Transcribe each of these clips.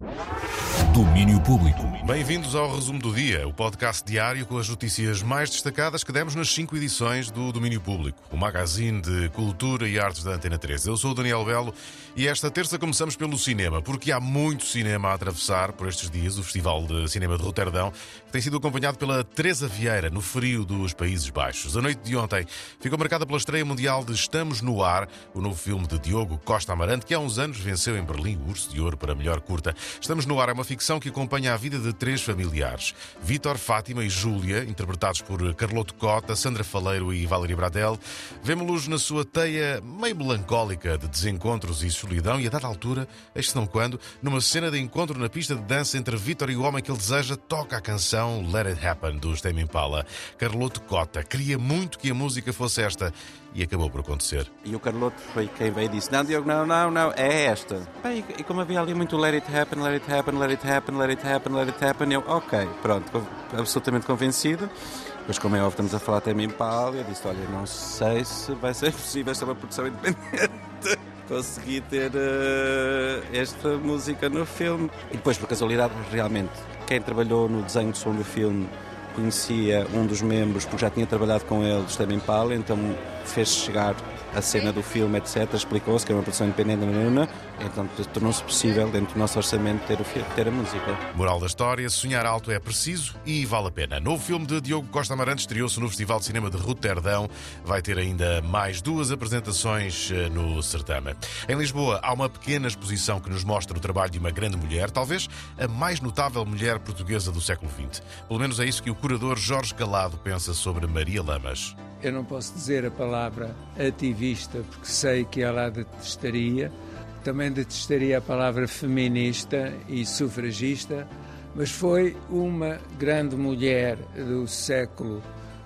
you Domínio Público. Bem-vindos ao Resumo do Dia, o podcast diário com as notícias mais destacadas que demos nas cinco edições do Domínio Público, o magazine de cultura e artes da Antena 3. Eu sou o Daniel Belo e esta terça começamos pelo cinema, porque há muito cinema a atravessar por estes dias, o Festival de Cinema de Roterdão, tem sido acompanhado pela Teresa Vieira no frio dos Países Baixos. A noite de ontem ficou marcada pela estreia mundial de Estamos no Ar, o novo filme de Diogo Costa Amarante, que há uns anos venceu em Berlim o Urso de Ouro para melhor curta. Estamos no Ar é uma ficção que acompanha a vida de três familiares: Vítor, Fátima e Júlia, interpretados por Carloto Cota, Sandra Faleiro e Valéria Bradel. Vemo-los na sua teia meio melancólica de desencontros e solidão, e a dada altura, este não quando, numa cena de encontro na pista de dança entre Vítor e o homem que ele deseja, toca a canção Let It Happen dos Tame Impala. Carloto Cota queria muito que a música fosse esta e acabou por acontecer. E o Carloto foi quem veio e disse: Não, Diogo, não, não, não, é esta. Bem, e como havia ali muito Let It Happen, Let It Happen, Let It Happen, Let It Happen, Let It Happen, eu, ok, pronto, absolutamente convencido. Mas como é óbvio, estamos a falar até em eu disse: Olha, não sei se vai ser possível esta é uma produção independente. Consegui ter uh, esta música no filme. E depois, por casualidade, realmente, quem trabalhou no desenho de som do filme conhecia um dos membros, porque já tinha trabalhado com ele, Stephen Paulo, então fez chegar a cena do filme, etc. Explicou-se que era uma produção independente, então tornou-se possível, dentro do nosso orçamento, ter, o, ter a música. Moral da história: sonhar alto é preciso e vale a pena. Novo filme de Diogo Costa Amarante estreou-se no Festival de Cinema de Roterdão. Vai ter ainda mais duas apresentações eh, no certame. Em Lisboa, há uma pequena exposição que nos mostra o trabalho de uma grande mulher, talvez a mais notável mulher portuguesa do século XX. Pelo menos é isso que o curador Jorge Calado pensa sobre Maria Lamas. Eu não posso dizer a palavra ativista porque sei que ela detestaria. Também detestaria a palavra feminista e sufragista, mas foi uma grande mulher do século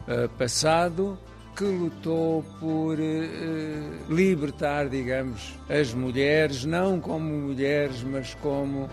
uh, passado que lutou por uh, libertar, digamos, as mulheres, não como mulheres, mas como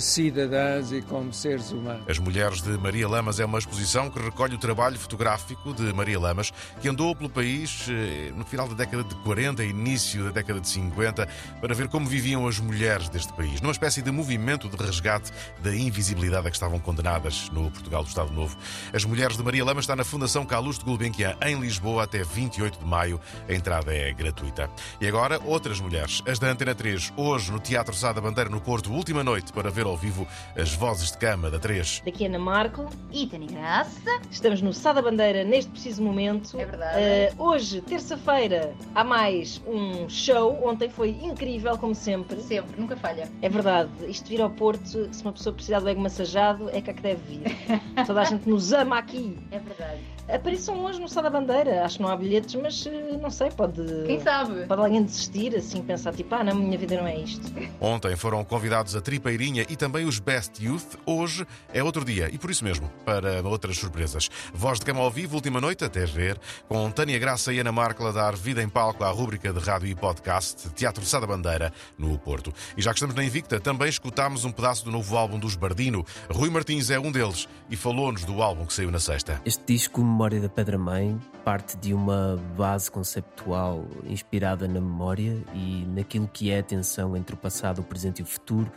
cidadãs e como seres humanos. As Mulheres de Maria Lamas é uma exposição que recolhe o trabalho fotográfico de Maria Lamas, que andou pelo país eh, no final da década de 40 e início da década de 50 para ver como viviam as mulheres deste país, numa espécie de movimento de resgate da invisibilidade a que estavam condenadas no Portugal do Estado Novo. As Mulheres de Maria Lamas está na Fundação Carlos de Gulbenkian, em Lisboa, até 28 de maio. A entrada é gratuita. E agora, outras mulheres. As da Antena 3, hoje no Teatro Sá da Bandeira, no Porto, última noite para ver ao vivo as vozes de cama da 3. Daqui Ana Marco. E Tânia Graça. Estamos no Sá da Bandeira neste preciso momento. É verdade. Uh, hoje, terça-feira, há mais um show. Ontem foi incrível, como sempre. Sempre, nunca falha. É verdade. Isto vir ao Porto, se uma pessoa precisar do ego massajado, é cá que deve vir. Toda a gente nos ama aqui. É verdade. Apareçam hoje no Sá da Bandeira. Acho que não há bilhetes, mas eh, não sei, pode. Quem sabe? Pode alguém desistir, assim, pensar tipo, ah, não, minha vida não é isto. Ontem foram convidados a Tripeirinha e também os Best Youth. Hoje é outro dia e por isso mesmo, para outras surpresas. Voz de cama ao vivo, última noite, até ver, com Tânia Graça e Ana Marco a dar vida em palco à rúbrica de rádio e podcast Teatro Sá da Bandeira, no Porto. E já que estamos na Invicta, também escutámos um pedaço do novo álbum dos Bardino. Rui Martins é um deles e falou-nos do álbum que saiu na sexta. Este disco Memória da Pedra Mãe parte de uma base conceptual inspirada na memória e naquilo que é a tensão entre o passado, o presente e o futuro,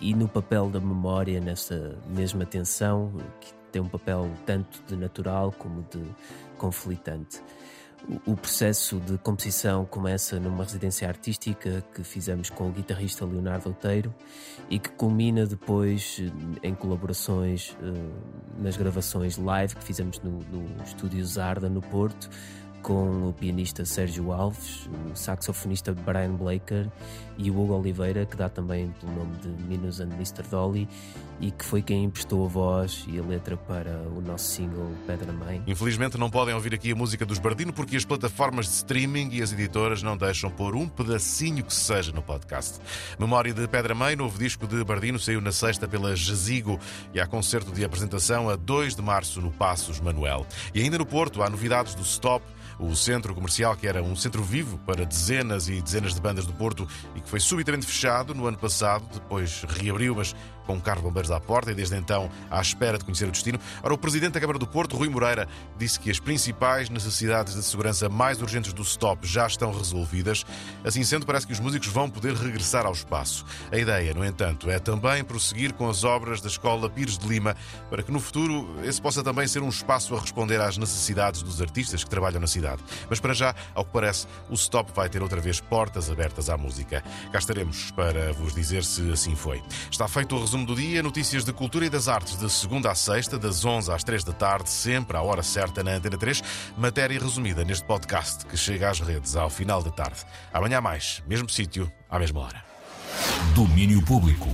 e no papel da memória nessa mesma tensão, que tem um papel tanto de natural como de conflitante. O processo de composição começa numa residência artística que fizemos com o guitarrista Leonardo Outeiro e que culmina depois em colaborações nas gravações live que fizemos no, no estúdio Zarda, no Porto, com o pianista Sérgio Alves, o saxofonista Brian Blaker e o Hugo Oliveira, que dá também pelo nome de Minus and Mr. Dolly, e que foi quem emprestou a voz e a letra para o nosso single Pedra Mãe. Infelizmente não podem ouvir aqui a música dos Bardino porque as plataformas de streaming e as editoras não deixam pôr um pedacinho que seja no podcast. Memória de Pedra Mãe, novo disco de Bardino, saiu na sexta pela Jazigo e há concerto de apresentação a 2 de março no Passos Manuel. E ainda no Porto há novidades do Stop O centro comercial, que era um centro vivo para dezenas e dezenas de bandas do Porto e que foi subitamente fechado no ano passado, depois reabriu, mas com um carro de bombeiros à porta e desde então à espera de conhecer o destino. Ora, o presidente da Câmara do Porto, Rui Moreira, disse que as principais necessidades de segurança mais urgentes do stop já estão resolvidas. Assim sendo, parece que os músicos vão poder regressar ao espaço. A ideia, no entanto, é também prosseguir com as obras da Escola Pires de Lima para que no futuro esse possa também ser um espaço a responder às necessidades dos artistas que trabalham na cidade. Mas para já, ao que parece, o stop vai ter outra vez portas abertas à música. Cá estaremos para vos dizer se assim foi. Está feito o resumo do dia, notícias de cultura e das artes de segunda a sexta, das 11 às 3 da tarde, sempre à hora certa na Antena 3. Matéria resumida neste podcast que chega às redes ao final da tarde. Amanhã mais, mesmo sítio, à mesma hora. Domínio Público.